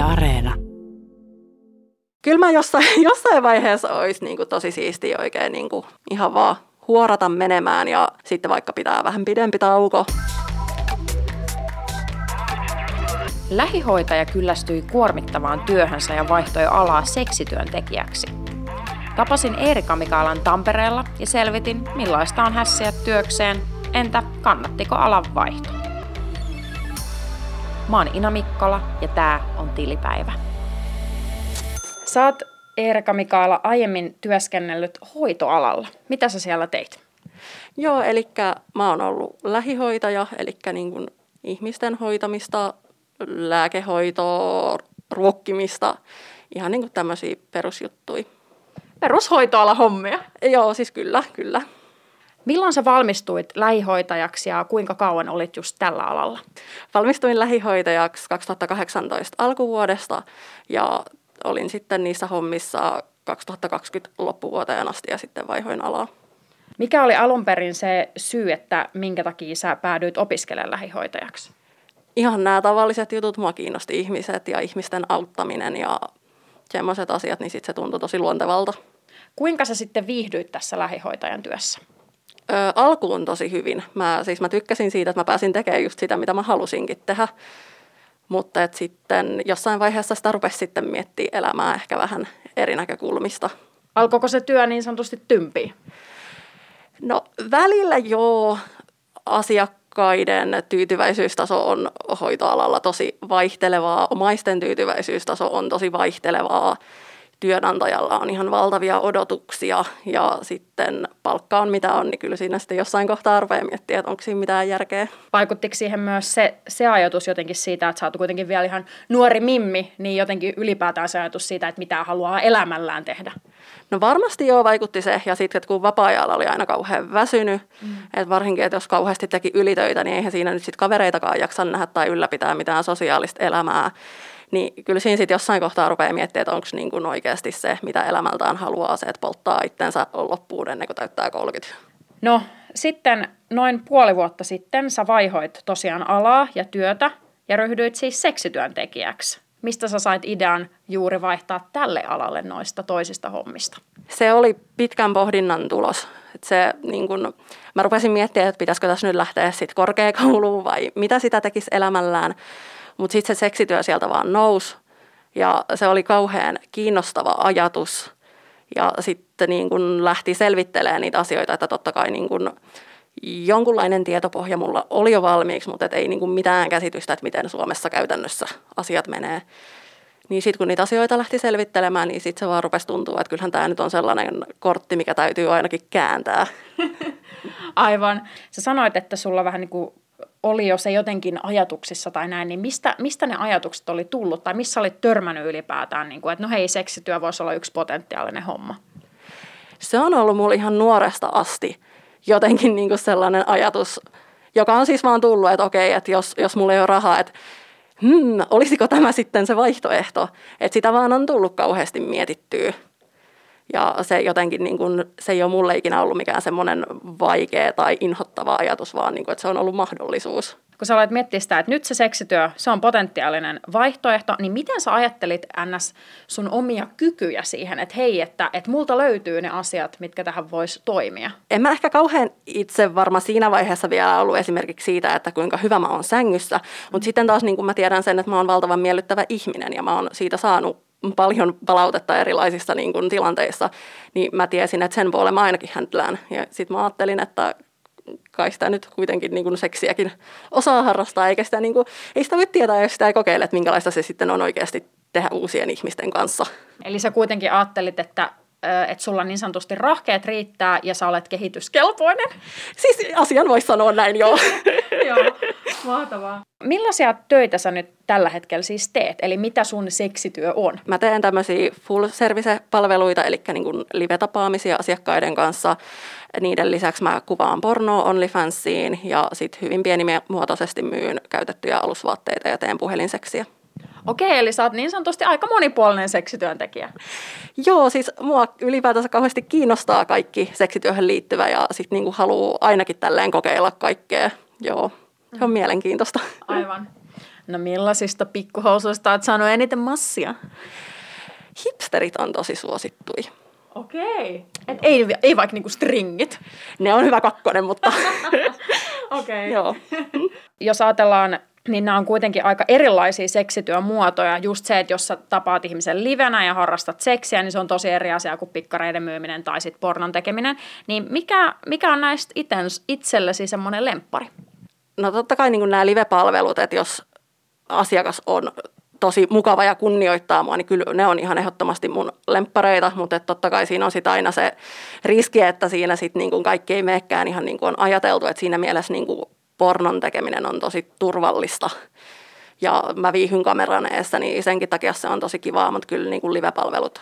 Yle Areena. Kyllä mä jossain, jossain vaiheessa olisi niin kuin tosi siistiä oikein niin kuin ihan vaan huorata menemään ja sitten vaikka pitää vähän pidempi tauko. Lähihoitaja kyllästyi kuormittavaan työhönsä ja vaihtoi alaa seksityöntekijäksi. Tapasin Eerika Mikaalan Tampereella ja selvitin, millaista on hässiä työkseen, entä kannattiko alan vaihto. Mä oon Ina Mikkola ja tää on Tilipäivä. Sä oot Eerika Mikaala aiemmin työskennellyt hoitoalalla. Mitä sä siellä teit? Joo, eli mä oon ollut lähihoitaja, eli niin kuin ihmisten hoitamista, lääkehoitoa, ruokkimista, ihan niin kuin tämmöisiä perusjuttuja. Perushoitoala hommia. Joo, siis kyllä, kyllä. Milloin sä valmistuit lähihoitajaksi ja kuinka kauan olit just tällä alalla? Valmistuin lähihoitajaksi 2018 alkuvuodesta ja olin sitten niissä hommissa 2020 loppuvuoteen asti ja sitten vaihoin alaa. Mikä oli alun perin se syy, että minkä takia sä päädyit opiskelemaan lähihoitajaksi? Ihan nämä tavalliset jutut mua kiinnosti ihmiset ja ihmisten auttaminen ja semmoiset asiat, niin sitten se tuntui tosi luontevalta. Kuinka sä sitten viihdyit tässä lähihoitajan työssä? Ö, alkuun tosi hyvin. Mä, siis mä tykkäsin siitä, että mä pääsin tekemään just sitä, mitä mä halusinkin tehdä. Mutta et sitten jossain vaiheessa sitä rupesi sitten miettiä elämää ehkä vähän eri näkökulmista. Alkoiko se työ niin sanotusti tympiä? No välillä joo. Asiakkaiden tyytyväisyystaso on hoitoalalla tosi vaihtelevaa. Omaisten tyytyväisyystaso on tosi vaihtelevaa työnantajalla on ihan valtavia odotuksia ja sitten palkka on mitä on, niin kyllä siinä sitten jossain kohtaa rupeaa miettiä, että onko siinä mitään järkeä. Vaikuttiko siihen myös se, se ajatus jotenkin siitä, että sä oot kuitenkin vielä ihan nuori mimmi, niin jotenkin ylipäätään se ajatus siitä, että mitä haluaa elämällään tehdä? No varmasti joo vaikutti se ja sitten kun vapaa-ajalla oli aina kauhean väsynyt, mm. että varsinkin, että jos kauheasti teki ylitöitä, niin eihän siinä nyt sitten kavereitakaan jaksa nähdä tai ylläpitää mitään sosiaalista elämää. Niin kyllä siinä sitten jossain kohtaa rupeaa miettimään, että onko niin kuin oikeasti se, mitä elämältään haluaa, se, että polttaa itsensä loppuun ennen kuin täyttää 30. No sitten noin puoli vuotta sitten sä vaihoit tosiaan alaa ja työtä ja ryhdyit siis seksityöntekijäksi. Mistä sä sait idean juuri vaihtaa tälle alalle noista toisista hommista? Se oli pitkän pohdinnan tulos. että se, niin kun, mä rupesin miettimään, että pitäisikö tässä nyt lähteä sitten korkeakouluun vai mitä sitä tekisi elämällään. Mutta sitten se seksityö sieltä vaan nousi ja se oli kauhean kiinnostava ajatus. Ja sitten niin kun lähti selvittelemään niitä asioita, että totta kai niin kun jonkunlainen tietopohja mulla oli jo valmiiksi, mutta et ei niin kun mitään käsitystä, että miten Suomessa käytännössä asiat menee. Niin sitten kun niitä asioita lähti selvittelemään, niin sitten se vaan rupesi tuntua, että kyllähän tämä nyt on sellainen kortti, mikä täytyy ainakin kääntää. Aivan. Sä sanoit, että sulla vähän niin kuin oli jo se jotenkin ajatuksissa tai näin, niin mistä, mistä ne ajatukset oli tullut tai missä olit törmännyt ylipäätään, niin kuin, että no hei, seksityö voisi olla yksi potentiaalinen homma? Se on ollut mulla ihan nuoresta asti jotenkin niin kuin sellainen ajatus, joka on siis vaan tullut, että okei, että jos, jos mulla ei ole rahaa, että hmm, olisiko tämä sitten se vaihtoehto, että sitä vaan on tullut kauheasti mietittyä. Ja se jotenkin, niin kuin, se ei ole mulle ikinä ollut mikään semmoinen vaikea tai inhottava ajatus, vaan niin kuin, että se on ollut mahdollisuus. Kun sä aloit miettiä sitä, että nyt se seksityö, se on potentiaalinen vaihtoehto, niin miten sä ajattelit NS sun omia kykyjä siihen, että hei, että, että multa löytyy ne asiat, mitkä tähän voisi toimia? En mä ehkä kauhean itse varma siinä vaiheessa vielä ollut esimerkiksi siitä, että kuinka hyvä mä oon sängyssä, mutta sitten taas niin kuin mä tiedän sen, että mä oon valtavan miellyttävä ihminen ja mä oon siitä saanut paljon palautetta erilaisissa niin kuin, tilanteissa, niin mä tiesin, että sen puolen mä ainakin häntlään. Ja sitten mä ajattelin, että kai sitä nyt kuitenkin niin kuin seksiäkin osaa harrastaa, eikä sitä, niin kuin, ei sitä voi tietää, jos sitä ei kokeile, että minkälaista se sitten on oikeasti tehdä uusien ihmisten kanssa. Eli sä kuitenkin ajattelit, että että sulla niin sanotusti rahkeet riittää ja sä olet kehityskelpoinen. Siis asian voisi sanoa näin, joo. joo, mahtavaa. Millaisia töitä sä nyt tällä hetkellä siis teet? Eli mitä sun seksityö on? Mä teen tämmöisiä full service-palveluita, eli niin kuin live-tapaamisia asiakkaiden kanssa. Niiden lisäksi mä kuvaan pornoa OnlyFansiin ja sitten hyvin pienimuotoisesti myyn käytettyjä alusvaatteita ja teen puhelinseksiä. Okei, eli sä oot niin sanotusti aika monipuolinen seksityöntekijä. Joo, siis mua ylipäätänsä kauheasti kiinnostaa kaikki seksityöhön liittyvä ja sitten niinku haluaa ainakin tälleen kokeilla kaikkea. Joo, se on mielenkiintoista. Aivan. No millaisista pikkuhousuista olet saanut eniten massia? Hipsterit on tosi suosittui. Okei. Et ei, ei vaikka niinku stringit. Ne on hyvä kakkonen, mutta Okei. joo. Jos ajatellaan, niin nämä on kuitenkin aika erilaisia seksityömuotoja. Just se, että jos sä tapaat ihmisen livenä ja harrastat seksiä, niin se on tosi eri asia kuin pikkareiden myyminen tai sitten pornon tekeminen. Niin mikä, mikä on näistä itens, itsellesi semmoinen lemppari? No totta kai niin nämä live-palvelut, että jos asiakas on tosi mukava ja kunnioittaa mua, niin kyllä ne on ihan ehdottomasti mun lemppareita, mutta totta kai siinä on sitten aina se riski, että siinä sitten niin kuin kaikki ei menekään ihan niin kuin on ajateltu, että siinä mielessä niin kuin pornon tekeminen on tosi turvallista. Ja mä viihyn kameran eessä, niin senkin takia se on tosi kivaa, mutta kyllä niin kuin live-palvelut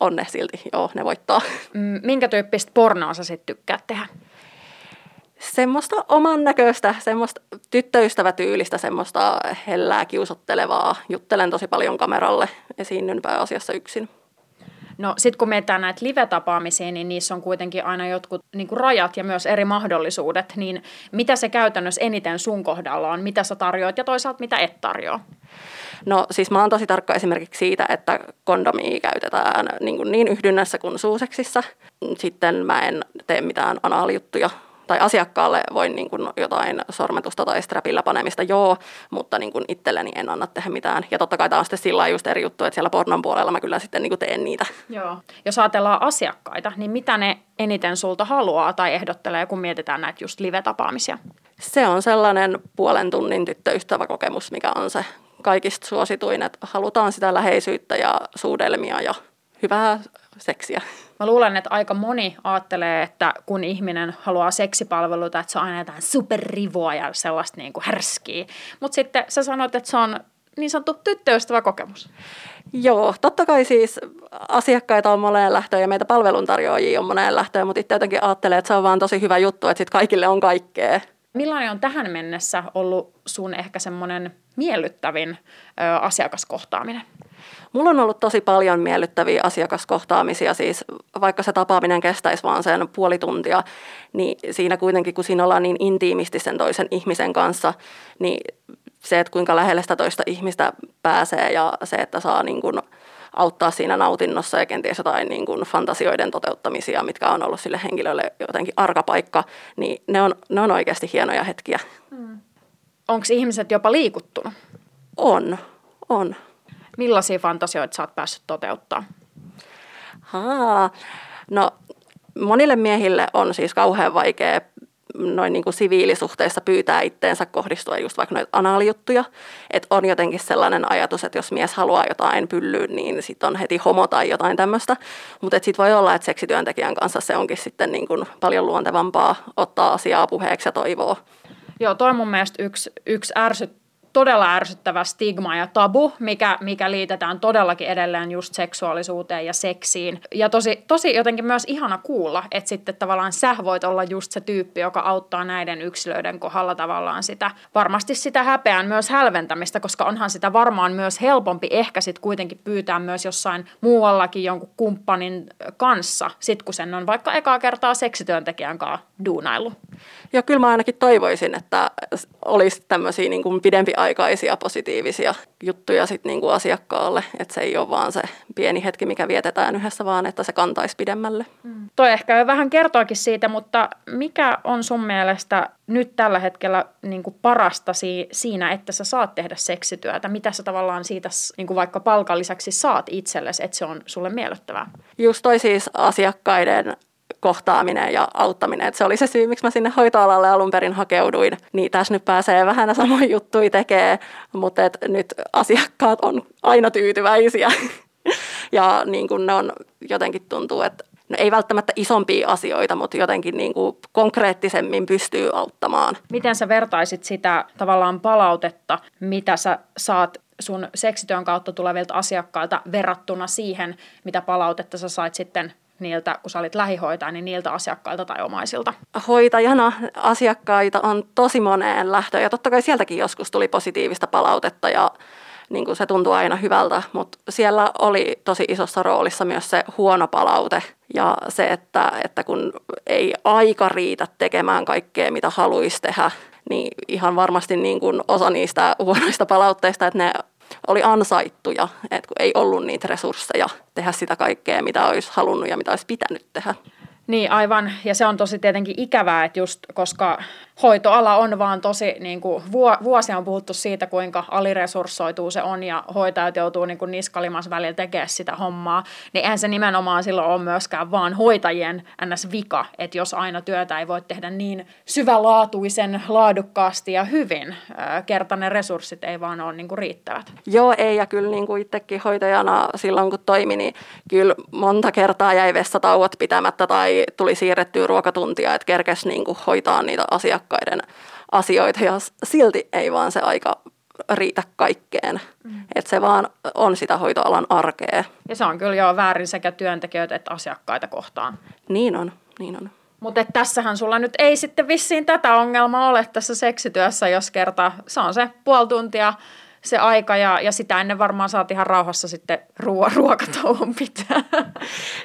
on ne silti, joo, ne voittaa. Mm, Minkä tyyppistä pornoa sä sitten tykkäät tehdä? Semmoista oman näköistä, semmoista tyttöystävätyylistä, semmoista hellää kiusottelevaa. Juttelen tosi paljon kameralle, esiinnyn pääasiassa yksin. No sitten kun mietitään näitä live-tapaamisia, niin niissä on kuitenkin aina jotkut niin kuin rajat ja myös eri mahdollisuudet. Niin mitä se käytännössä eniten sun kohdalla on? Mitä sä tarjoat ja toisaalta mitä et tarjoa? No siis mä oon tosi tarkka esimerkiksi siitä, että kondomia käytetään niin, kuin niin yhdynnässä kuin suuseksissa. Sitten mä en tee mitään anaalijuttuja tai asiakkaalle voin niin kuin jotain sormetusta tai strapilla panemista, joo, mutta niin kuin itselleni en anna tehdä mitään. Ja totta kai tämä on sitten sillä just eri juttu, että siellä pornon puolella mä kyllä sitten niin kuin teen niitä. Joo. Jos ajatellaan asiakkaita, niin mitä ne eniten sulta haluaa tai ehdottelee, kun mietitään näitä just live-tapaamisia? Se on sellainen puolen tunnin tyttöystäväkokemus, mikä on se kaikista suosituin, että halutaan sitä läheisyyttä ja suudelmia ja hyvää seksiä. Mä luulen, että aika moni ajattelee, että kun ihminen haluaa seksipalveluita, että se on aina jotain superrivoa ja sellaista niin kuin härskiä. Mutta sitten sä sanoit, että se on niin sanottu tyttöystävä kokemus. Joo, totta kai siis asiakkaita on moneen lähtöön ja meitä palveluntarjoajia on moneen lähtöön, mutta itse jotenkin ajattelee, että se on vaan tosi hyvä juttu, että sitten kaikille on kaikkea. Millainen on tähän mennessä ollut sun ehkä semmoinen miellyttävin ö, asiakaskohtaaminen? Mulla on ollut tosi paljon miellyttäviä asiakaskohtaamisia, siis vaikka se tapaaminen kestäisi vaan sen puoli tuntia, niin siinä kuitenkin, kun siinä ollaan niin intiimisti sen toisen ihmisen kanssa, niin se, että kuinka lähelle sitä toista ihmistä pääsee ja se, että saa niin kuin auttaa siinä nautinnossa ja kenties jotain niin kuin fantasioiden toteuttamisia, mitkä on ollut sille henkilölle jotenkin arkapaikka, niin ne on, ne on oikeasti hienoja hetkiä. Mm. Onko ihmiset jopa liikuttunut? On, on. Millaisia fantasioita sä oot päässyt toteuttaa? Haa. No monille miehille on siis kauhean vaikea noin niin kuin siviilisuhteissa pyytää itteensä kohdistua just vaikka noita anaalijuttuja. Että on jotenkin sellainen ajatus, että jos mies haluaa jotain pyllyyn, niin sitten on heti homo tai jotain tämmöistä. Mutta sitten voi olla, että seksityöntekijän kanssa se onkin sitten niin kuin paljon luontevampaa ottaa asiaa puheeksi ja toivoa. Joo, toi on mun mielestä yksi, yksi ärsyt, todella ärsyttävä stigma ja tabu, mikä, mikä liitetään todellakin edelleen just seksuaalisuuteen ja seksiin. Ja tosi, tosi jotenkin myös ihana kuulla, että sitten tavallaan sä voit olla just se tyyppi, joka auttaa näiden yksilöiden kohdalla tavallaan sitä, varmasti sitä häpeän myös hälventämistä, koska onhan sitä varmaan myös helpompi ehkä sitten kuitenkin pyytää myös jossain muuallakin jonkun kumppanin kanssa, sit kun sen on vaikka ekaa kertaa seksityöntekijän kanssa duunailu. Ja kyllä mä ainakin toivoisin, että olisi tämmöisiä niin kuin pidempiaikaisia positiivisia juttuja sit niin kuin asiakkaalle, että se ei ole vaan se pieni hetki, mikä vietetään yhdessä, vaan että se kantaisi pidemmälle. Mm. Toi ehkä jo vähän kertoakin siitä, mutta mikä on sun mielestä nyt tällä hetkellä niin kuin parasta si- siinä, että sä saat tehdä seksityötä? Mitä sä tavallaan siitä niin kuin vaikka palkan lisäksi saat itsellesi, että se on sulle miellyttävää? Just toi siis asiakkaiden kohtaaminen ja auttaminen. Et se oli se syy, miksi mä sinne hoitoalalle alun perin hakeuduin. Niin tässä nyt pääsee vähän samoin juttuja tekee, mutta et nyt asiakkaat on aina tyytyväisiä. ja niin kun ne on jotenkin tuntuu, että no ei välttämättä isompia asioita, mutta jotenkin niin kuin konkreettisemmin pystyy auttamaan. Miten sä vertaisit sitä tavallaan palautetta, mitä sä saat sun seksityön kautta tulevilta asiakkailta verrattuna siihen, mitä palautetta sä sait sitten niiltä, kun sä olit lähihoitaja, niin niiltä asiakkailta tai omaisilta? Hoitajana asiakkaita on tosi moneen lähtöön ja totta kai sieltäkin joskus tuli positiivista palautetta ja niin kuin se tuntuu aina hyvältä, mutta siellä oli tosi isossa roolissa myös se huono palaute ja se, että, että kun ei aika riitä tekemään kaikkea, mitä haluaisi tehdä, niin ihan varmasti niin kuin osa niistä huonoista palautteista, että ne oli ansaittuja, että kun ei ollut niitä resursseja tehdä sitä kaikkea, mitä olisi halunnut ja mitä olisi pitänyt tehdä. Niin aivan, ja se on tosi tietenkin ikävää, että just koska hoitoala on vaan tosi, niin kuin, vuosia on puhuttu siitä, kuinka aliresurssoituu se on ja hoitajat joutuu niin kuin niskalimassa välillä tekemään sitä hommaa, niin eihän se nimenomaan silloin ole myöskään vaan hoitajien ns. vika, että jos aina työtä ei voi tehdä niin syvälaatuisen, laadukkaasti ja hyvin, kerta ne resurssit ei vaan ole niin kuin riittävät. Joo, ei, ja kyllä niin kuin itsekin hoitajana silloin kun toimi, niin kyllä monta kertaa jäi vessatauot pitämättä tai tuli siirrettyä ruokatuntia, että kerkesi niin kuin hoitaa niitä asiakkaiden asioita ja silti ei vaan se aika riitä kaikkeen. Mm. Että se vaan on sitä hoitoalan arkea. Ja se on kyllä jo väärin sekä työntekijöitä että asiakkaita kohtaan. Niin on, niin on. Mutta tässähän sulla nyt ei sitten vissiin tätä ongelmaa ole tässä seksityössä, jos kerta se on se puoli tuntia se aika ja, ja sitä ennen varmaan saat ihan rauhassa sitten ruo- ruokatauon pitää.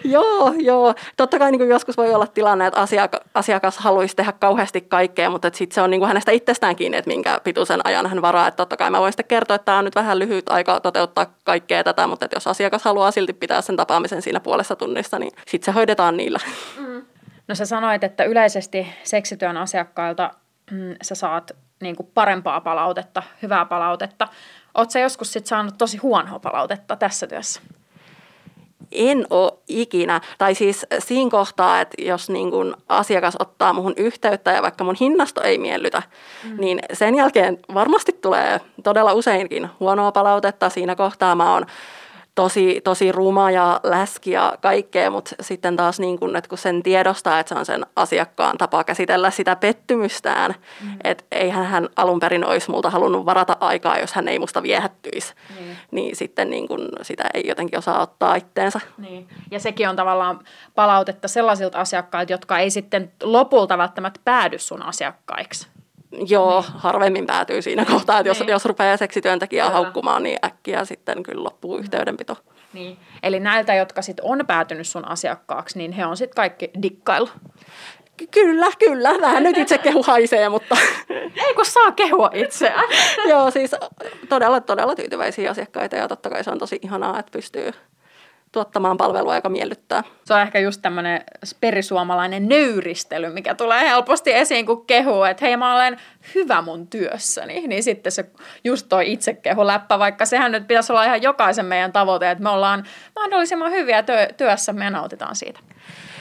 joo, joo. Totta kai niin kuin joskus voi olla tilanne, että asiakas, asiakas haluaisi tehdä kauheasti kaikkea, mutta sitten se on niin kuin hänestä itsestään kiinni, että minkä pituisen ajan hän varaa. Että totta kai mä voin sitten kertoa, että tämä on nyt vähän lyhyt aika toteuttaa kaikkea tätä, mutta että jos asiakas haluaa silti pitää sen tapaamisen siinä puolessa tunnissa, niin sitten se hoidetaan niillä. Mm. No sä sanoit, että yleisesti seksityön asiakkailta mm, sä saat niin kuin parempaa palautetta, hyvää palautetta. Oletko joskus sit saanut tosi huonoa palautetta tässä työssä? En ole ikinä. Tai siis siinä kohtaa, että jos niin kun asiakas ottaa muhun yhteyttä ja vaikka mun hinnasto ei miellytä, mm. niin sen jälkeen varmasti tulee todella useinkin huonoa palautetta. Siinä kohtaa mä oon tosi, tosi ruma ja läski ja kaikkea, mutta sitten taas niin kun, että kun sen tiedostaa, että se on sen asiakkaan tapa käsitellä sitä pettymystään, mm. että eihän hän alun perin olisi multa halunnut varata aikaa, jos hän ei musta viehättyisi, mm. niin sitten niin kun sitä ei jotenkin osaa ottaa itteensä. Niin. Ja sekin on tavallaan palautetta sellaisilta asiakkailta, jotka ei sitten lopulta välttämättä päädy sun asiakkaiksi. Joo, harvemmin päätyy siinä kohtaa, että jos, niin. jos rupeaa seksityöntekijää kyllä. haukkumaan, niin äkkiä sitten kyllä loppuu yhteydenpito. Niin. Eli näiltä, jotka sitten on päätynyt sun asiakkaaksi, niin he on sitten kaikki dikkailu. Kyllä, kyllä. Vähän nyt itse kehu haisee, mutta... Ei kun saa kehua itseään. Joo, siis todella, todella tyytyväisiä asiakkaita ja totta kai se on tosi ihanaa, että pystyy tuottamaan palvelua, joka miellyttää. Se on ehkä just tämmöinen perisuomalainen nöyristely, mikä tulee helposti esiin, kun kehuu, että hei mä olen hyvä mun työssäni. Niin sitten se just toi itsekehu läppä, vaikka sehän nyt pitäisi olla ihan jokaisen meidän tavoite, että me ollaan mahdollisimman hyviä työ, työssä me nautitaan siitä.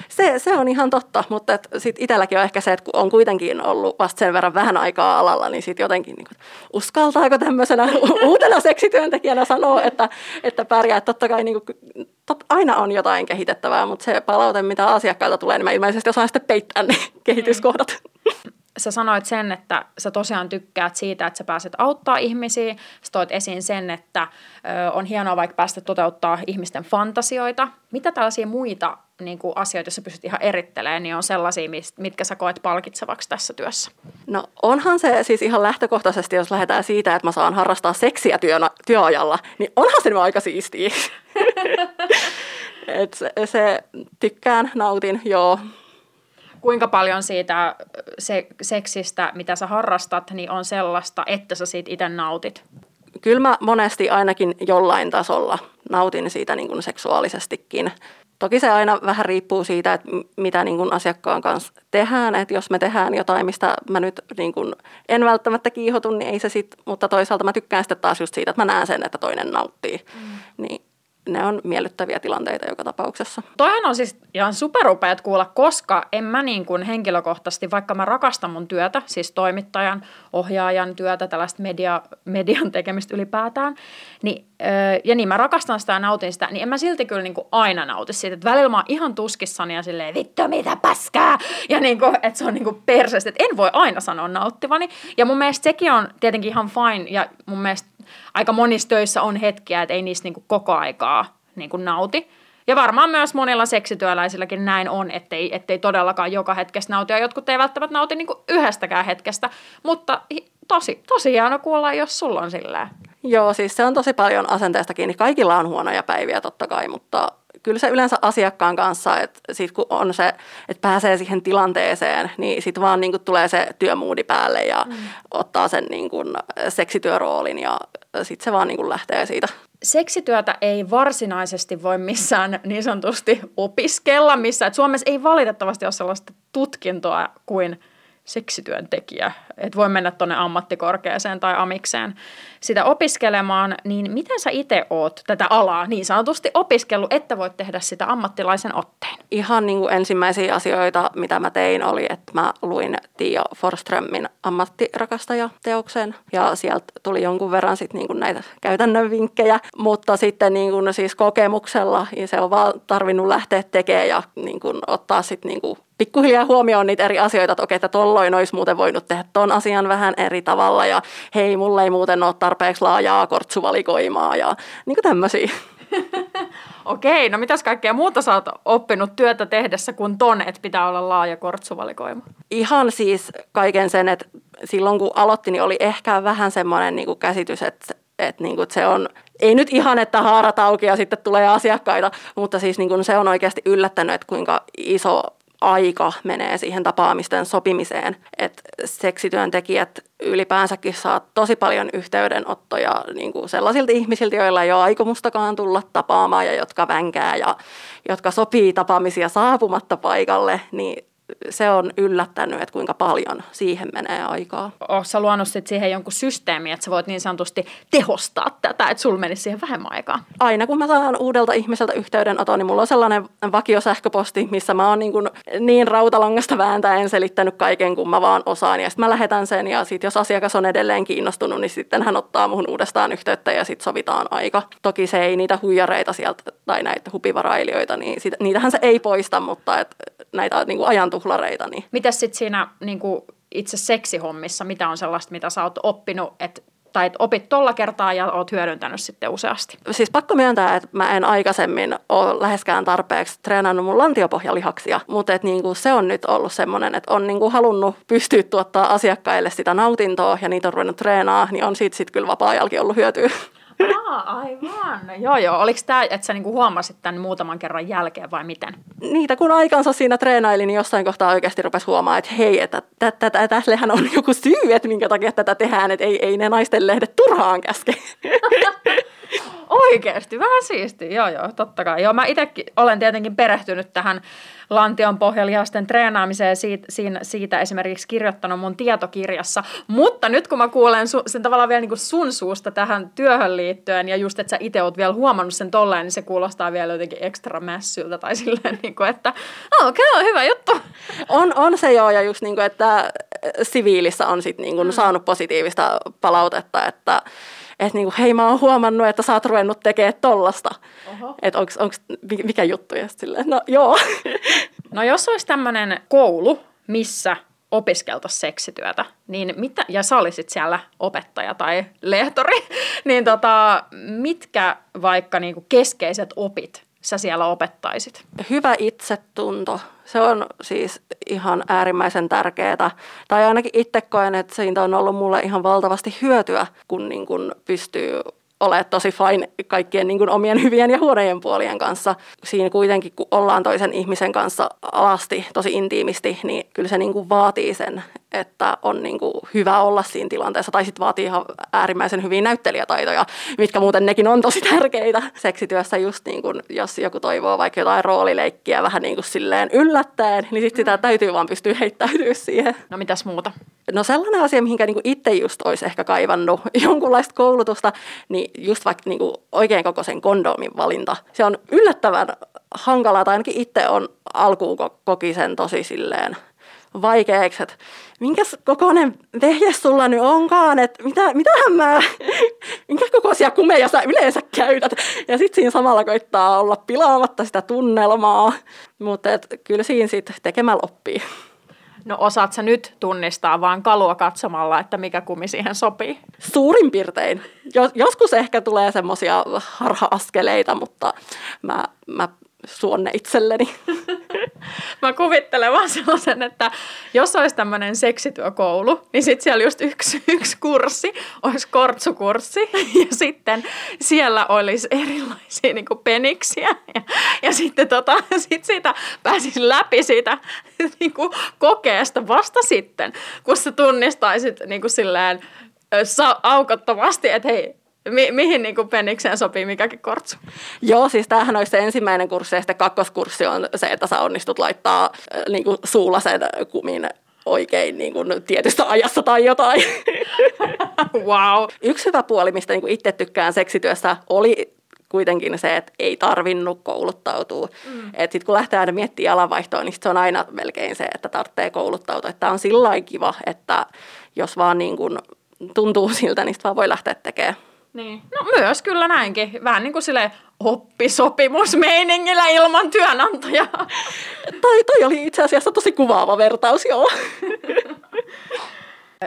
Se, se on ihan totta, mutta sitten itselläkin on ehkä se, että kun on kuitenkin ollut vasta sen verran vähän aikaa alalla, niin sitten jotenkin niin kuin, uskaltaako tämmöisenä uutena seksityöntekijänä sanoa, että, että pärjää. Totta kai niin kuin, tot, aina on jotain kehitettävää, mutta se palaute, mitä asiakkailta tulee, niin mä ilmeisesti osaan sitten peittää ne kehityskohdat. Sä sanoit sen, että sä tosiaan tykkäät siitä, että sä pääset auttaa ihmisiä. Sä toit esiin sen, että on hienoa vaikka päästä toteuttaa ihmisten fantasioita. Mitä tällaisia muita niin kuin asioita, jos sä pystyt ihan erittelemään, niin on sellaisia, mitkä sä koet palkitsevaksi tässä työssä? No onhan se siis ihan lähtökohtaisesti, jos lähdetään siitä, että mä saan harrastaa seksiä työn, työajalla, niin onhan se aika siistiä. Et se, se tykkään, nautin, joo. Kuinka paljon siitä se, seksistä, mitä sä harrastat, niin on sellaista, että sä siitä itse nautit? Kyllä mä monesti ainakin jollain tasolla nautin siitä niin kuin seksuaalisestikin. Toki se aina vähän riippuu siitä, että mitä niin kuin asiakkaan kanssa tehdään. Että jos me tehdään jotain, mistä mä nyt niin kuin en välttämättä kiihotu, niin ei se sit, mutta toisaalta mä tykkään sitten taas just siitä, että mä näen sen, että toinen nauttii. Mm. Niin ne on miellyttäviä tilanteita joka tapauksessa. Toihan on siis ihan superupeat kuulla, koska en mä niin kuin henkilökohtaisesti, vaikka mä rakastan mun työtä, siis toimittajan, ohjaajan työtä, tällaista media, median tekemistä ylipäätään, niin, ja niin mä rakastan sitä ja nautin sitä, niin en mä silti kyllä niin kuin aina nauti siitä. Että välillä mä oon ihan tuskissani ja silleen, vittu mitä paskaa, ja niin kuin, että se on niin kuin perseestä, että en voi aina sanoa nauttivani. Ja mun mielestä sekin on tietenkin ihan fine, ja mun mielestä aika monissa töissä on hetkiä, että ei niistä niin koko aikaa niin nauti. Ja varmaan myös monilla seksityöläisilläkin näin on, ettei, ettei todellakaan joka hetkestä nauti. Ja jotkut ei välttämättä nauti niin yhdestäkään hetkestä, mutta tosi, tosi hieno kuulla, jos sulla on silleen. Joo, siis se on tosi paljon asenteesta kiinni. Kaikilla on huonoja päiviä totta kai, mutta kyllä se yleensä asiakkaan kanssa, että sit kun on se, että pääsee siihen tilanteeseen, niin sitten vaan niin kuin tulee se työmuudi päälle ja mm. ottaa sen niin kuin seksityöroolin ja sitten se vaan niin kuin lähtee siitä. Seksityötä ei varsinaisesti voi missään niin sanotusti opiskella missään. Et Suomessa ei valitettavasti ole sellaista tutkintoa kuin – seksityöntekijä, että voi mennä tuonne ammattikorkeaseen tai amikseen sitä opiskelemaan, niin miten sä itse oot tätä alaa niin sanotusti opiskellut, että voit tehdä sitä ammattilaisen otteen? Ihan niin kuin ensimmäisiä asioita, mitä mä tein, oli, että mä luin Tiia Forströmin ammattirakastaja-teoksen ja sieltä tuli jonkun verran sit niin kuin näitä käytännön vinkkejä, mutta sitten niin kuin siis kokemuksella niin se on vaan tarvinnut lähteä tekemään ja niin kuin ottaa sitten niin kuin pikkuhiljaa huomioon niitä eri asioita, että okei, että tolloin olisi muuten voinut tehdä ton asian vähän eri tavalla ja hei, mulle ei muuten ole tarpeeksi laajaa kortsuvalikoimaa ja niin kuin tämmöisiä. Okei, no mitäs kaikkea muuta sä oot oppinut työtä tehdessä kuin ton, että pitää olla laaja kortsuvalikoima? Ihan siis kaiken sen, että silloin kun aloitti, niin oli ehkä vähän semmoinen niin kuin käsitys, että, että, niin kuin, se on ei nyt ihan, että haarat auki ja sitten tulee asiakkaita, mutta siis niin kuin se on oikeasti yllättänyt, että kuinka iso aika menee siihen tapaamisten sopimiseen. Että seksityöntekijät ylipäänsäkin saa tosi paljon yhteydenottoja niin kuin sellaisilta ihmisiltä, joilla ei ole aikomustakaan tulla tapaamaan ja jotka vänkää ja jotka sopii tapaamisia saapumatta paikalle, niin se on yllättänyt, että kuinka paljon siihen menee aikaa. Oletko sä luonut sit siihen jonkun systeemi, että sä voit niin sanotusti tehostaa tätä, että sulla menisi siihen vähemmän aikaa? Aina kun mä saan uudelta ihmiseltä yhteydenoton, niin mulla on sellainen vakiosähköposti, missä mä oon niin, kuin niin rautalangasta vääntäen selittänyt kaiken, kun mä vaan osaan. Ja sitten mä lähetän sen ja sitten jos asiakas on edelleen kiinnostunut, niin sitten hän ottaa muhun uudestaan yhteyttä ja sitten sovitaan aika. Toki se ei niitä huijareita sieltä tai näitä hupivarailijoita, niin sit, niitähän se ei poista, mutta et näitä niin kuin tuhlareita. Niin. Mitäs sitten siinä niin kuin itse seksihommissa, mitä on sellaista, mitä sä oot oppinut, että tai että opit tolla kertaa ja oot hyödyntänyt sitten useasti? Siis pakko myöntää, että mä en aikaisemmin ole läheskään tarpeeksi treenannut mun lantiopohjalihaksia, mutta et niinku se on nyt ollut semmoinen, että on niinku halunnut pystyä tuottaa asiakkaille sitä nautintoa ja niitä on ruvennut treenaa, niin on siitä sitten kyllä vapaa-ajalkin ollut hyötyä. Aa, aivan. Joo, joo. Oliko tämä, että sä niinku huomasit tämän muutaman kerran jälkeen vai miten? Niitä kun aikansa siinä treenailin, niin jossain kohtaa oikeasti rupesi huomaa, että hei, että tällehän on joku syy, että minkä takia tätä tehdään, että ei, ei ne naisten lehdet turhaan käske. Oikeasti, vähän siisti, joo joo, totta kai. Joo, mä itsekin olen tietenkin perehtynyt tähän lantion pohjalihasten treenaamiseen siitä, siinä, siitä esimerkiksi kirjoittanut mun tietokirjassa. Mutta nyt kun mä kuulen su, sen tavallaan vielä niin kuin sun suusta tähän työhön liittyen ja just, että sä itse oot vielä huomannut sen tolleen, niin se kuulostaa vielä jotenkin ekstra mässyltä tai silleen, niin kuin, että okei, okay, hyvä juttu. On, on se joo ja just niin kuin, että siviilissä on sit niin kuin mm. saanut positiivista palautetta, että että niinku, hei mä oon huomannut, että sä oot ruvennut tekemään tollasta. Että onks, onks, mikä juttu? Ja silleen, no joo. No jos olisi tämmöinen koulu, missä opiskeltaisiin seksityötä, niin mitä, ja sä olisit siellä opettaja tai lehtori, niin tota, mitkä vaikka niinku keskeiset opit sä siellä opettaisit? Hyvä itsetunto. Se on siis ihan äärimmäisen tärkeää. Tai ainakin itse koen, että siitä on ollut mulle ihan valtavasti hyötyä, kun niin kun pystyy ole tosi fine kaikkien niin kuin omien hyvien ja huonojen puolien kanssa. Siinä kuitenkin, kun ollaan toisen ihmisen kanssa alasti, tosi intiimisti, niin kyllä se niin kuin vaatii sen, että on niin kuin hyvä olla siinä tilanteessa. Tai sitten vaatii ihan äärimmäisen hyviä näyttelijätaitoja, mitkä muuten nekin on tosi tärkeitä seksityössä. Just niin kuin, jos joku toivoo vaikka jotain roolileikkiä vähän niin kuin silleen yllättäen, niin sitten sitä täytyy vaan pystyä heittäytyä siihen. No mitäs muuta? No sellainen asia, mihinkä niin itse just olisi ehkä kaivannut jonkunlaista koulutusta, niin just vaikka niin kuin oikein kokoisen kondoomin valinta. Se on yllättävän hankalaa, tai ainakin itse on alkuun koki sen tosi silleen vaikeaksi, että minkäs kokoinen vehje sulla nyt onkaan, että mitä, mitähän mä, minkä kokoisia kumeja sä yleensä käytät. Ja sitten siinä samalla koittaa olla pilaamatta sitä tunnelmaa, mutta kyllä siinä sitten tekemällä oppii. No osaat sä nyt tunnistaa vaan kalua katsomalla, että mikä kumi siihen sopii? Suurin piirtein. Joskus ehkä tulee semmoisia harha-askeleita, mutta mä, mä suonne itselleni. Mä kuvittelen vaan sellaisen, että jos olisi tämmöinen seksityökoulu, niin sitten siellä just yksi, yksi kurssi olisi kortsukurssi ja sitten siellä olisi erilaisia niin peniksiä ja, ja sitten tota, sit siitä pääsisi läpi siitä niin kokeesta vasta sitten, kun sä tunnistaisit niin kuin silleen aukottomasti, että hei, Mi- mihin niin kuin penikseen sopii mikäkin kortsu? Joo, siis tämähän olisi se ensimmäinen kurssi ja sitten kakkoskurssi on se, että sä onnistut laittaa niin kuin suulla sen kumin oikein niin kuin tietystä ajassa tai jotain. wow. Yksi hyvä puoli, mistä niin kuin itse tykkään seksityössä, oli kuitenkin se, että ei tarvinnut kouluttautua. Mm. Sitten kun lähtee aina miettimään alanvaihtoa, niin se on aina melkein se, että tarvitsee kouluttautua. Tämä on sillä kiva, että jos vaan niin kuin tuntuu siltä, niin vaan voi lähteä tekemään. Niin. No myös kyllä näinkin. Vähän niin kuin sille oppisopimusmeiningillä ilman työnantajaa. toi, toi oli itse asiassa tosi kuvaava vertaus, joo.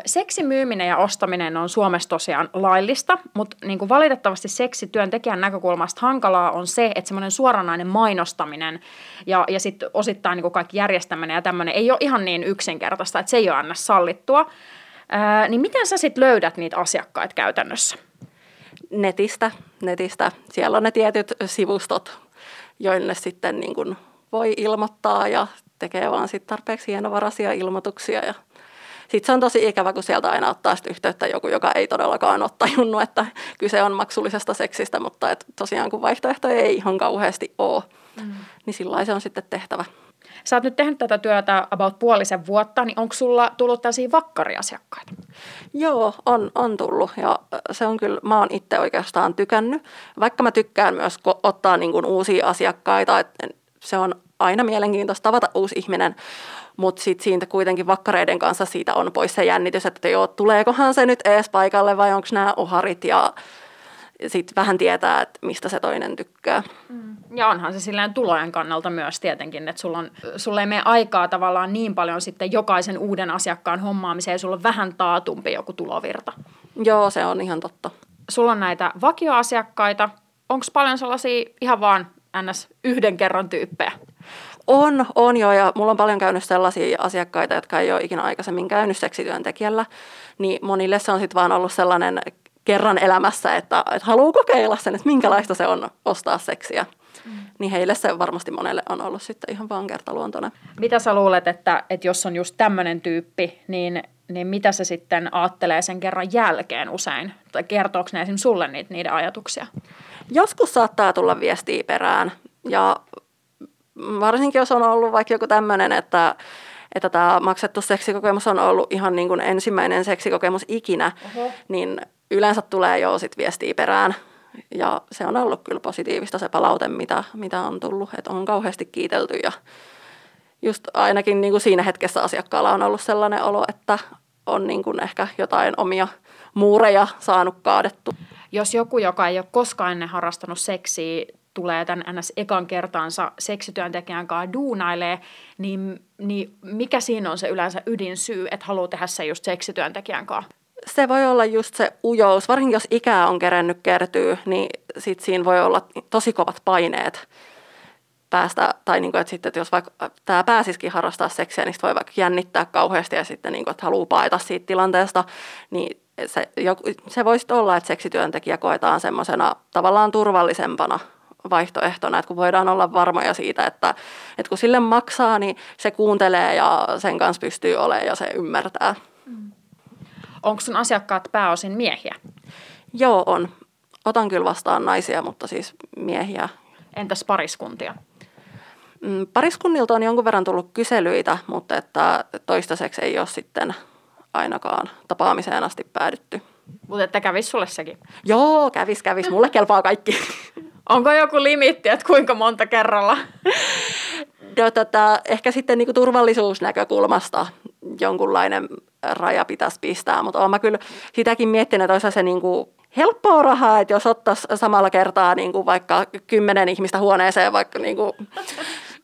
Seksin myyminen ja ostaminen on Suomessa tosiaan laillista, mutta niin kuin valitettavasti seksityöntekijän näkökulmasta hankalaa on se, että semmoinen suoranainen mainostaminen ja, ja sitten osittain niin kuin kaikki järjestäminen ja tämmöinen ei ole ihan niin yksinkertaista, että se ei ole aina sallittua. Ää, niin miten sä sitten löydät niitä asiakkaita käytännössä? Netistä, netistä. Siellä on ne tietyt sivustot, joille sitten niin kuin voi ilmoittaa ja tekee vaan sit tarpeeksi hienovaraisia ilmoituksia. Ja sitten se on tosi ikävä, kun sieltä aina ottaa sit yhteyttä joku, joka ei todellakaan ole tajunnut, että kyse on maksullisesta seksistä, mutta et tosiaan kun vaihtoehtoja ei ihan kauheasti ole, mm. niin sillä se on sitten tehtävä. Sä oot nyt tehnyt tätä työtä about puolisen vuotta, niin onko sulla tullut tällaisia vakkariasiakkaita? Joo, on, on tullut ja se on kyllä, mä oon itse oikeastaan tykännyt. Vaikka mä tykkään myös ottaa niin kuin uusia asiakkaita, että se on aina mielenkiintoista tavata uusi ihminen, mutta sitten siitä kuitenkin vakkareiden kanssa siitä on pois se jännitys, että joo, tuleekohan se nyt ees paikalle vai onko nämä oharit ja sitten vähän tietää, että mistä se toinen tykkää. Mm. Ja onhan se silleen tulojen kannalta myös tietenkin, että sulla, on, sulla ei mene aikaa tavallaan niin paljon sitten jokaisen uuden asiakkaan hommaamiseen, ja sulla on vähän taatumpi joku tulovirta. Joo, se on ihan totta. Sulla on näitä vakioasiakkaita. Onko paljon sellaisia ihan vaan ns. yhden kerran tyyppejä? On, on jo, ja mulla on paljon käynyt sellaisia asiakkaita, jotka ei ole ikinä aikaisemmin käynyt seksityöntekijällä, niin monille se on sitten vaan ollut sellainen kerran elämässä, että, että haluaa kokeilla sen, että minkälaista se on ostaa seksiä. Mm. Niin heille se varmasti monelle on ollut sitten ihan vaan kertaluontoinen. Mitä sä luulet, että, että jos on just tämmöinen tyyppi, niin, niin mitä se sitten ajattelee sen kerran jälkeen usein? Tai kertooko ne esimerkiksi sulle niitä, niiden ajatuksia? Joskus saattaa tulla viestiä perään ja varsinkin jos on ollut vaikka joku tämmöinen, että että tämä maksettu seksikokemus on ollut ihan niin kuin ensimmäinen seksikokemus ikinä, Oho. niin yleensä tulee jo sit viestiä perään. Ja se on ollut kyllä positiivista se palaute, mitä, mitä on tullut. Että on kauheasti kiitelty ja just ainakin niin kuin siinä hetkessä asiakkaalla on ollut sellainen olo, että on niin kuin ehkä jotain omia muureja saanut kaadettu. Jos joku, joka ei ole koskaan ennen harrastanut seksiä, tulee tämän ns. ekan kertaansa seksityöntekijän kanssa duunailee, niin, niin mikä siinä on se yleensä ydinsyy, että haluaa tehdä se just seksityöntekijän kanssa? Se voi olla just se ujous, varsinkin jos ikää on kerennyt kertyä, niin sit siinä voi olla tosi kovat paineet päästä, tai niin kuin, että sitten että jos vaikka tämä pääsisikin harrastaa seksiä, niin voi vaikka jännittää kauheasti ja sitten niin kuin, että haluaa paeta siitä tilanteesta, niin se, se voisi olla, että seksityöntekijä koetaan semmoisena tavallaan turvallisempana vaihtoehtona, että kun voidaan olla varmoja siitä, että, että kun sille maksaa, niin se kuuntelee ja sen kanssa pystyy olemaan ja se ymmärtää. Mm. Onko sun asiakkaat pääosin miehiä? Joo, on. Otan kyllä vastaan naisia, mutta siis miehiä. Entäs pariskuntia? Mm, pariskunnilta on jonkun verran tullut kyselyitä, mutta että toistaiseksi ei ole sitten ainakaan tapaamiseen asti päädytty. Mutta että kävis sulle sekin? Joo, kävis, kävis. Mulle kelpaa kaikki. Onko joku limitti, että kuinka monta kerralla? No, tota, ehkä sitten niin turvallisuusnäkökulmasta jonkunlainen raja pitäisi pistää, mutta olen mä kyllä sitäkin miettinyt, että olisi se niin kuin helppoa rahaa, että jos ottaisi samalla kertaa niin kuin vaikka kymmenen ihmistä huoneeseen vaikka niin kuin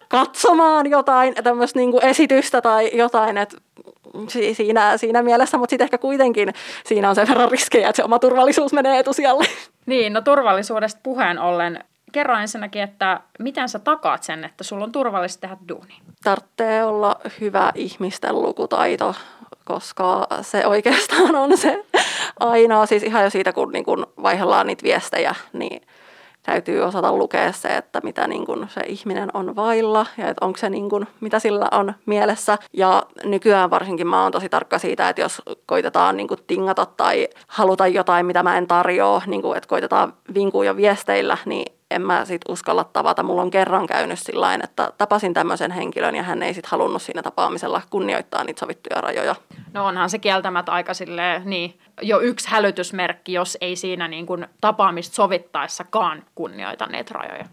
katsomaan jotain tämmöistä niin kuin esitystä tai jotain, että siinä, siinä mielessä, mutta sitten ehkä kuitenkin siinä on sen verran riskejä, että se oma turvallisuus menee etusijalle. Niin, no turvallisuudesta puheen ollen kerro ensinnäkin, että miten sä takaat sen, että sulla on turvallista tehdä duuni? Tarvitsee olla hyvä ihmisten lukutaito, koska se oikeastaan on se ainoa, siis ihan jo siitä kun, niin kun vaihdellaan niitä viestejä, niin täytyy osata lukea se, että mitä niin kun se ihminen on vailla ja että onko se niin kun, mitä sillä on mielessä. Ja nykyään varsinkin mä oon tosi tarkka siitä, että jos koitetaan niin kun tingata tai haluta jotain, mitä mä en tarjoa, niin kun, että koitetaan vinkua jo viesteillä, niin en mä sit uskalla tavata. Mulla on kerran käynyt sillä että tapasin tämmöisen henkilön ja hän ei sit halunnut siinä tapaamisella kunnioittaa niitä sovittuja rajoja. No onhan se kieltämättä aika silleen, niin jo yksi hälytysmerkki, jos ei siinä niin kuin tapaamista sovittaessakaan kunnioita niitä rajoja.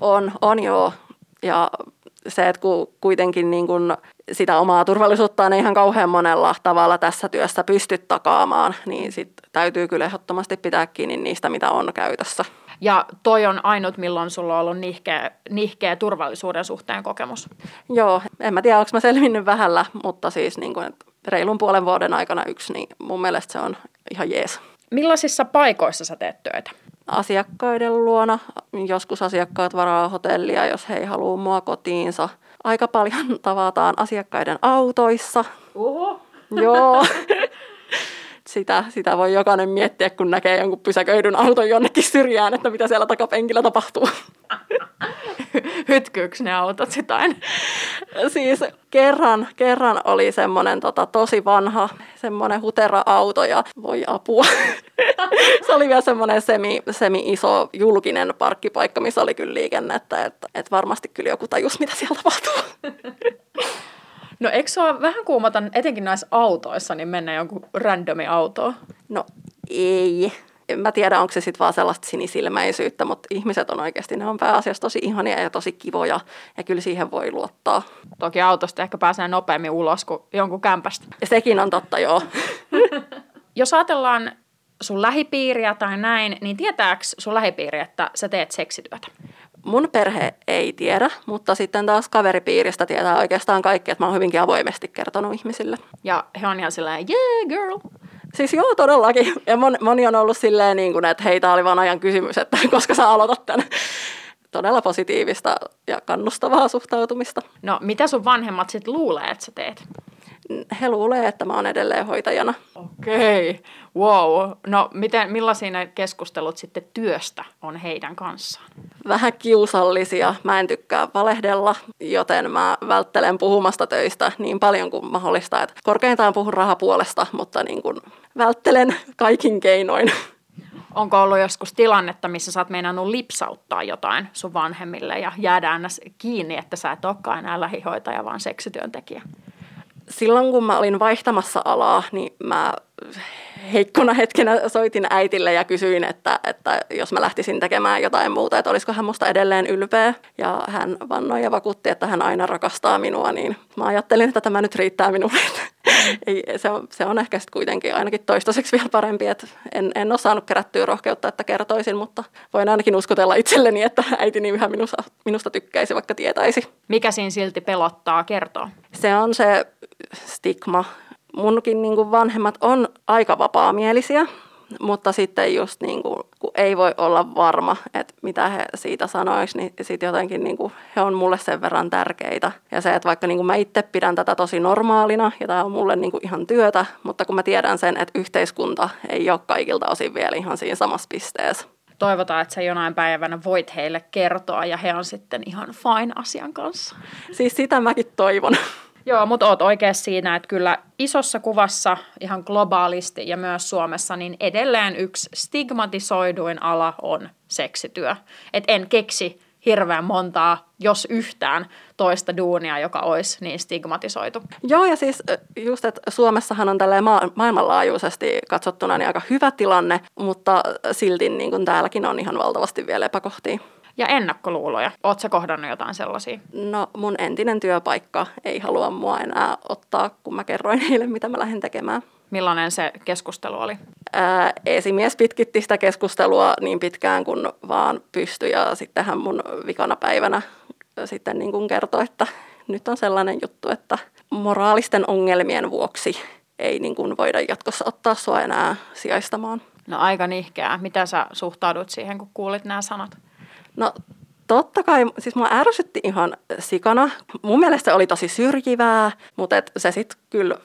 On, on joo. Ja se, että kun kuitenkin niin kuin sitä omaa turvallisuuttaan ei ihan kauhean monella tavalla tässä työssä pysty takaamaan, niin sit täytyy kyllä ehdottomasti pitää kiinni niistä, mitä on käytössä. Ja toi on ainut, milloin sulla on ollut nihkeä, nihkeä turvallisuuden suhteen kokemus. Joo, en mä tiedä, onko mä selvinnyt vähällä, mutta siis niin kuin, reilun puolen vuoden aikana yksi, niin mun mielestä se on ihan jees. Millaisissa paikoissa sä teet töitä? Asiakkaiden luona. Joskus asiakkaat varaa hotellia, jos he ei halua mua kotiinsa. Aika paljon tavataan asiakkaiden autoissa. Oho. Joo. sitä, sitä voi jokainen miettiä, kun näkee jonkun pysäköidyn auton jonnekin syrjään, että mitä siellä takapenkillä tapahtuu. Hytkyykö ne autot sitain? Siis kerran, kerran oli semmoinen tota, tosi vanha, semmoinen hutera-auto ja voi apua. se oli vielä semmoinen semi, semi-iso julkinen parkkipaikka, missä oli kyllä liikennettä, että, että varmasti kyllä joku tajus, mitä siellä tapahtuu. No eikö se ole vähän kuumata, etenkin näissä autoissa, niin mennä jonkun randomi autoon? No ei. En mä tiedä, onko se sitten vaan sellaista sinisilmäisyyttä, mutta ihmiset on oikeasti, ne on pääasiassa tosi ihania ja tosi kivoja ja kyllä siihen voi luottaa. Toki autosta ehkä pääsee nopeammin ulos kuin jonkun kämpästä. Ja sekin on totta, joo. Jos ajatellaan sun lähipiiriä tai näin, niin tietääkö sun lähipiiri, että sä teet seksityötä? Mun perhe ei tiedä, mutta sitten taas kaveripiiristä tietää oikeastaan kaikki, että mä oon hyvinkin avoimesti kertonut ihmisille. Ja he on ihan silleen, yeah girl. Siis joo, todellakin. Ja moni, moni on ollut silleen, niin kuin, että hei, tämä oli vaan ajan kysymys, että koska sä aloitat tämän. Todella positiivista ja kannustavaa suhtautumista. No, mitä sun vanhemmat sitten luulee, että sä teet? He luulee, että mä oon edelleen hoitajana. Okei, okay. wow. No miten, millaisia ne keskustelut sitten työstä on heidän kanssaan? Vähän kiusallisia. Mä en tykkää valehdella, joten mä välttelen puhumasta töistä niin paljon kuin mahdollista. Että korkeintaan puhun rahapuolesta, mutta niin kuin välttelen kaikin keinoin. Onko ollut joskus tilannetta, missä sä oot meinannut lipsauttaa jotain sun vanhemmille ja jäädään kiinni, että sä et olekaan enää lähihoitaja, vaan seksityöntekijä? Silloin kun mä olin vaihtamassa alaa, niin mä heikkona hetkenä soitin äitille ja kysyin, että, että jos mä lähtisin tekemään jotain muuta, että olisiko hän musta edelleen ylpeä. Ja hän vannoi ja vakuutti, että hän aina rakastaa minua, niin mä ajattelin, että tämä nyt riittää minulle. Ei, se, on, se on ehkä sitten kuitenkin ainakin toistaiseksi vielä parempi, että en, en ole saanut kerättyä rohkeutta, että kertoisin, mutta voin ainakin uskotella itselleni, että äitini yhä minusta, minusta tykkäisi, vaikka tietäisi. Mikä siinä silti pelottaa kertoa? Se on se stigma. Munkin niin kuin vanhemmat on aika vapaamielisiä, mutta sitten just niin kuin, kun ei voi olla varma, että mitä he siitä sanois, niin sitten jotenkin niin kuin, he on mulle sen verran tärkeitä. Ja se, että vaikka niin kuin mä itse pidän tätä tosi normaalina ja tämä on mulle niin kuin ihan työtä, mutta kun mä tiedän sen, että yhteiskunta ei ole kaikilta osin vielä ihan siinä samassa pisteessä. Toivotaan, että sä jonain päivänä voit heille kertoa ja he on sitten ihan fine asian kanssa. Siis sitä mäkin toivon. Joo, mutta oot oikein siinä, että kyllä isossa kuvassa ihan globaalisti ja myös Suomessa, niin edelleen yksi stigmatisoiduin ala on seksityö. Et en keksi hirveän montaa, jos yhtään, toista duunia, joka olisi niin stigmatisoitu. Joo, ja siis just, että Suomessahan on tälleen ma- maailmanlaajuisesti katsottuna niin aika hyvä tilanne, mutta silti niin kuin täälläkin on ihan valtavasti vielä epäkohtia ja ennakkoluuloja. Oletko kohdannut jotain sellaisia? No mun entinen työpaikka ei halua mua enää ottaa, kun mä kerroin heille, mitä mä lähden tekemään. Millainen se keskustelu oli? Ää, esimies pitkitti sitä keskustelua niin pitkään kuin vaan pystyi ja sitten hän mun vikana päivänä sitten niin kuin kertoi, että nyt on sellainen juttu, että moraalisten ongelmien vuoksi ei niin kuin voida jatkossa ottaa sua enää sijaistamaan. No aika nihkeää. Mitä sä suhtaudut siihen, kun kuulit nämä sanat? No totta kai, siis mua ärsytti ihan sikana. Mun mielestä se oli tosi syrjivää, mutta et se sitten kyllä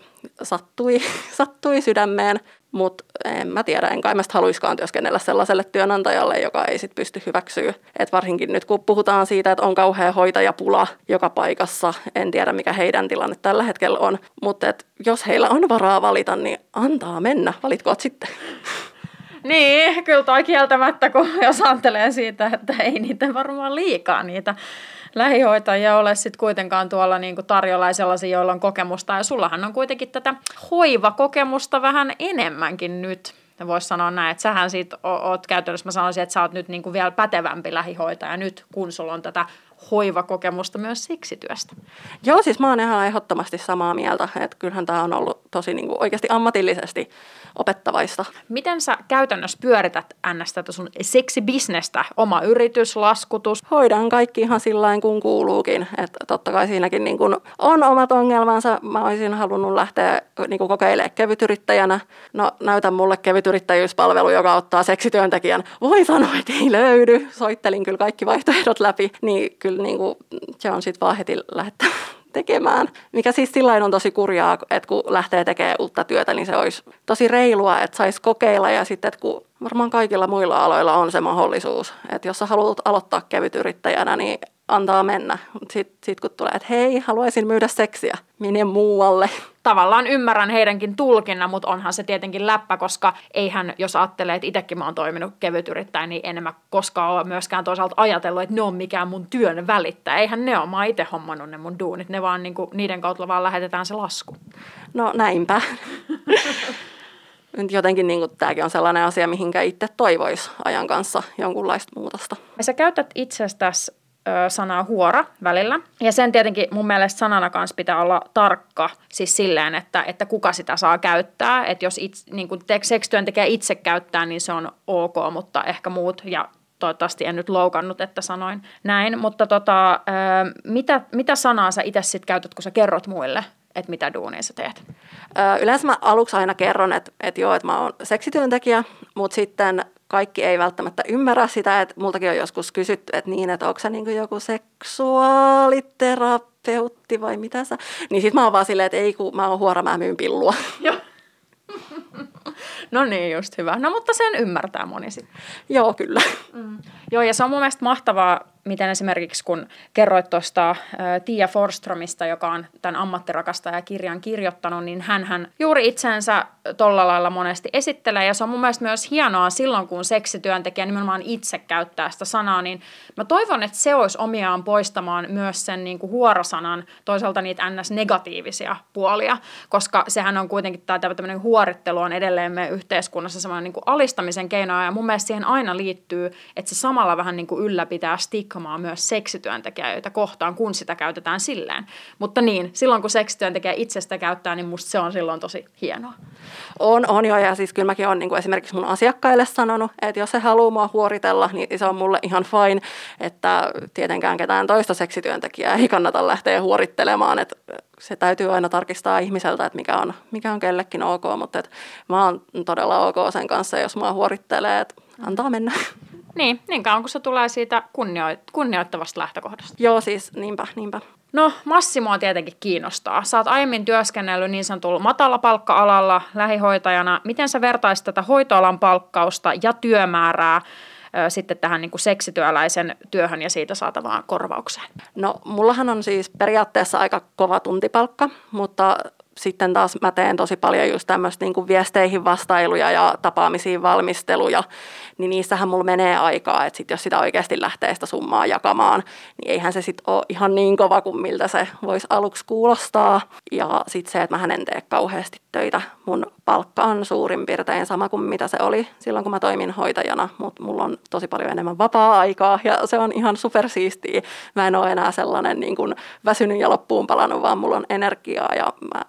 sattui, sattui sydämeen. Mutta en mä tiedä, en kai mä haluiskaan työskennellä sellaiselle työnantajalle, joka ei sit pysty hyväksyä. Et varsinkin nyt kun puhutaan siitä, että on kauhea hoitajapula joka paikassa, en tiedä mikä heidän tilanne tällä hetkellä on. Mutta jos heillä on varaa valita, niin antaa mennä. Valitko sitten? Niin, kyllä toi kieltämättä, kun jos ajattelee siitä, että ei niitä varmaan liikaa niitä lähihoitajia ole sitten kuitenkaan tuolla niinku tarjolla sellaisia, joilla on kokemusta. Ja sullahan on kuitenkin tätä hoivakokemusta vähän enemmänkin nyt. Voisi sanoa näin, että sähän siitä oot käytännössä, mä sanoisin, että sä oot nyt niinku vielä pätevämpi lähihoitaja nyt, kun sulla on tätä hoivakokemusta myös seksityöstä. Joo, siis mä oon ihan ehdottomasti samaa mieltä, että kyllähän tämä on ollut tosi niin kuin oikeasti ammatillisesti opettavaista. Miten sä käytännössä pyörität ns. tätä sun seksibisnestä, oma yritys, laskutus? Hoidan kaikki ihan sillä kuin kuuluukin, että totta kai siinäkin niin kuin on omat ongelmansa. Mä olisin halunnut lähteä niin kuin kokeilemaan kevytyrittäjänä. No näytä mulle kevytyrittäjyyspalvelu, joka ottaa seksityöntekijän. Voi sanoa, että ei löydy. Soittelin kyllä kaikki vaihtoehdot läpi, niin kyllä niin kuin, se on sitten vaan heti lähettää tekemään. Mikä siis sillä on tosi kurjaa, että kun lähtee tekemään uutta työtä, niin se olisi tosi reilua, että saisi kokeilla ja sitten, että kun varmaan kaikilla muilla aloilla on se mahdollisuus, että jos sä haluat aloittaa kevytyrittäjänä, niin antaa mennä. Sitten sit kun tulee, että hei, haluaisin myydä seksiä, mene muualle. Tavallaan ymmärrän heidänkin tulkinnan, mutta onhan se tietenkin läppä, koska eihän, jos ajattelee, että itsekin mä oon toiminut kevytyrittäin, niin enemmän koskaan ole myöskään toisaalta ajatellut, että ne on mikään mun työn välittää. Eihän ne ole, mä itse hommannut ne mun duunit, ne vaan niinku, niiden kautta vaan lähetetään se lasku. No näinpä. jotenkin niin tämäkin on sellainen asia, mihinkä itse toivoisi ajan kanssa jonkunlaista muutosta. Sä käytät itsestäsi sanaa huora välillä. Ja sen tietenkin mun mielestä sanana kanssa pitää olla tarkka, siis silleen, että, että kuka sitä saa käyttää. Että jos itse, niin kuin seksityöntekijä itse käyttää, niin se on ok, mutta ehkä muut ja toivottavasti en nyt loukannut, että sanoin näin. Mutta tota, mitä, mitä sanaa sä itse sitten käytät, kun sä kerrot muille, että mitä duunia sä teet? Yleensä mä aluksi aina kerron, että, että joo, että mä oon seksityöntekijä, mutta sitten kaikki ei välttämättä ymmärrä sitä, että multakin on joskus kysytty, että niin, että onko se niin joku seksuaaliterapeutti vai mitä sä, niin sitten mä oon vaan silleen, että ei kun mä oon huora, mä myyn pillua. Joo. no niin, just hyvä. No mutta sen ymmärtää moni sitten. Joo, kyllä. Mm. Joo, ja se on mun mielestä mahtavaa, miten esimerkiksi kun kerroit tuosta Tia Forstromista, joka on tämän ammattirakastaja-kirjan kirjoittanut, niin hän juuri itsensä tolla lailla monesti esittelee. Ja se on mun mielestä myös hienoa silloin, kun seksityöntekijä nimenomaan itse käyttää sitä sanaa, niin mä toivon, että se olisi omiaan poistamaan myös sen niin kuin huorasanan toisaalta niitä ns-negatiivisia puolia, koska sehän on kuitenkin tämä tämmöinen huorittelu on edelleen me yhteiskunnassa semmoinen niin alistamisen keino, ja mun mielestä siihen aina liittyy, että se samalla vähän niin kuin ylläpitää stigmaa myös seksityöntekijöitä kohtaan, kun sitä käytetään silleen. Mutta niin, silloin kun seksityöntekijä itsestä käyttää, niin musta se on silloin tosi hienoa. On, on jo, ja siis kyllä mäkin olen niin kuin esimerkiksi mun asiakkaille sanonut, että jos se haluaa mua huoritella, niin se on mulle ihan fine, että tietenkään ketään toista seksityöntekijää ei kannata lähteä huorittelemaan, että se täytyy aina tarkistaa ihmiseltä, että mikä on, mikä on kellekin ok, mutta että mä oon todella ok sen kanssa, jos mua huorittelee, että antaa mennä. Niin, niin kauan kun se tulee siitä kunnioit- kunnioittavasta lähtökohdasta. Joo, siis niinpä, niinpä. No, Massimoa tietenkin kiinnostaa. Sä oot aiemmin työskennellyt niin sanotulla matalapalkka-alalla lähihoitajana. Miten sä vertaisit tätä hoitoalan palkkausta ja työmäärää sitten tähän niin kuin seksityöläisen työhön ja siitä saatavaan korvaukseen? No, mullahan on siis periaatteessa aika kova tuntipalkka, mutta sitten taas mä teen tosi paljon just tämmöistä niin viesteihin vastailuja ja tapaamisiin valmisteluja, niin niissähän mulla menee aikaa, että sit jos sitä oikeasti lähtee sitä summaa jakamaan, niin eihän se sitten ole ihan niin kova kuin miltä se voisi aluksi kuulostaa. Ja sitten se, että mä en tee kauheasti töitä. Mun palkka on suurin piirtein sama kuin mitä se oli silloin, kun mä toimin hoitajana, mutta mulla on tosi paljon enemmän vapaa-aikaa ja se on ihan supersiistiä. Mä en ole enää sellainen niin kuin väsynyt ja loppuun palannut, vaan mulla on energiaa ja mä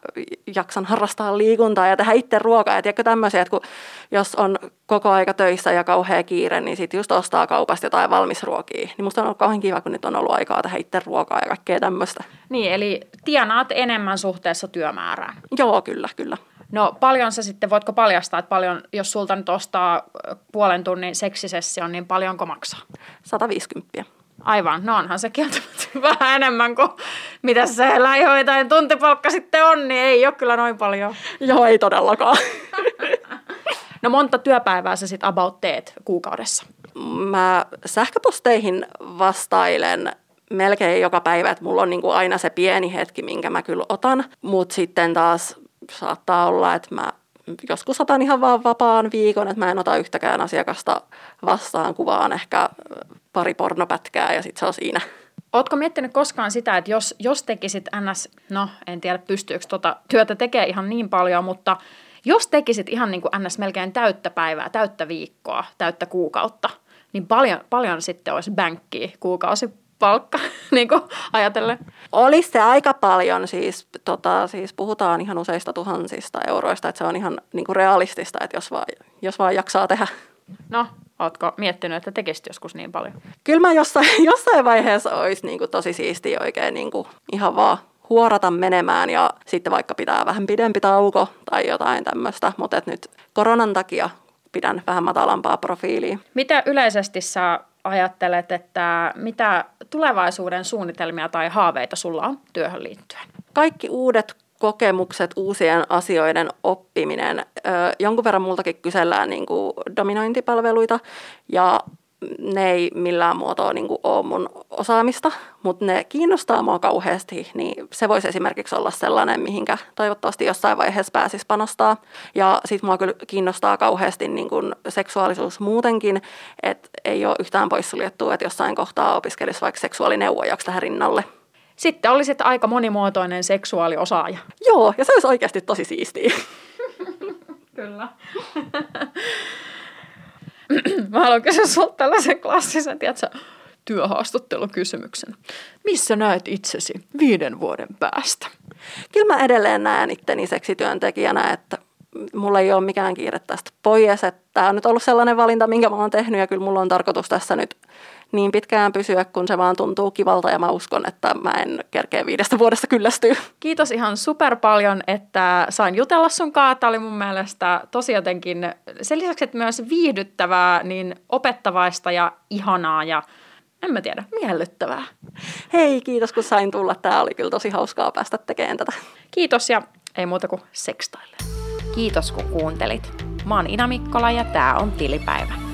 jaksan harrastaa liikuntaa ja tehdä itse ruokaa. Ja tiedätkö tämmöisiä, että kun, jos on koko aika töissä ja kauhea kiire, niin sitten just ostaa kaupasta jotain valmisruokia. Niin musta on ollut kauhean kiva, kun nyt on ollut aikaa tehdä itse ruokaa ja kaikkea tämmöistä. Niin, eli tienaat enemmän suhteessa työmäärään. Joo, kyllä, kyllä. No paljon sä sitten, voitko paljastaa, että paljon, jos sulta nyt ostaa puolen tunnin seksisession, niin paljonko maksaa? 150. Aivan, no onhan se kieltämättä vähän enemmän kuin mitä se lähihoitajan tuntipalkka sitten on, niin ei ole kyllä noin paljon. Joo, ei todellakaan. No monta työpäivää sä sitten about teet kuukaudessa? Mä sähköposteihin vastailen melkein joka päivä, että mulla on niin kuin aina se pieni hetki, minkä mä kyllä otan. Mutta sitten taas saattaa olla, että mä joskus otan ihan vaan vapaan viikon, että mä en ota yhtäkään asiakasta vastaan, kuvaan ehkä pari pornopätkää ja sitten se on siinä. Ootko miettinyt koskaan sitä, että jos, jos tekisit ns, no en tiedä pystyykö tota työtä tekee ihan niin paljon, mutta jos tekisit ihan niin kuin ns melkein täyttä päivää, täyttä viikkoa, täyttä kuukautta, niin paljon, paljon sitten olisi bänkkiä kuukausi palkka, niin kuin ajatellen? Olisi se aika paljon, siis, tota, siis puhutaan ihan useista tuhansista euroista, että se on ihan niin kuin realistista, että jos vaan, jos vaan jaksaa tehdä. No, ootko miettinyt, että tekisit joskus niin paljon? Kyllä mä jossain, jossain vaiheessa olisi niin kuin tosi siistiä oikein niin kuin ihan vaan huorata menemään ja sitten vaikka pitää vähän pidempi tauko tai jotain tämmöistä, mutta nyt koronan takia pidän vähän matalampaa profiiliä. Mitä yleisesti sä ajattelet, että mitä tulevaisuuden suunnitelmia tai haaveita sulla on työhön liittyen? Kaikki uudet kokemukset, uusien asioiden oppiminen. Jonkun verran multakin kysellään niin kuin dominointipalveluita ja ne ei millään muotoa niin kuin ole mun osaamista, mutta ne kiinnostaa mua kauheasti, niin se voisi esimerkiksi olla sellainen, mihinkä toivottavasti jossain vaiheessa pääsisi panostaa. Ja sitten mua kyllä kiinnostaa kauheasti niin kuin seksuaalisuus muutenkin, että ei ole yhtään poissuljettua, että jossain kohtaa opiskelisi vaikka seksuaalineuvojaksi tähän rinnalle. Sitten olisit aika monimuotoinen seksuaaliosaaja. Joo, ja se olisi oikeasti tosi siistiä. Kyllä. Mä haluan kysyä sulta tällaisen klassisen, tiedätkö, työhaastattelukysymyksen. Missä näet itsesi viiden vuoden päästä? Kyllä mä edelleen näen itteni seksityöntekijänä, että mulla ei ole mikään kiire tästä pois. Tämä on nyt ollut sellainen valinta, minkä mä oon tehnyt ja kyllä mulla on tarkoitus tässä nyt niin pitkään pysyä, kun se vaan tuntuu kivalta ja mä uskon, että mä en kerkeä viidestä vuodesta kyllästyä. Kiitos ihan super paljon, että sain jutella sun kanssa. Tämä oli mun mielestä tosi jotenkin, sen lisäksi, että myös viihdyttävää, niin opettavaista ja ihanaa ja en mä tiedä, miellyttävää. Hei, kiitos kun sain tulla. Tämä oli kyllä tosi hauskaa päästä tekemään tätä. Kiitos ja ei muuta kuin sekstaille. Kiitos kun kuuntelit. Mä oon Ina Mikkola ja tää on Tilipäivä.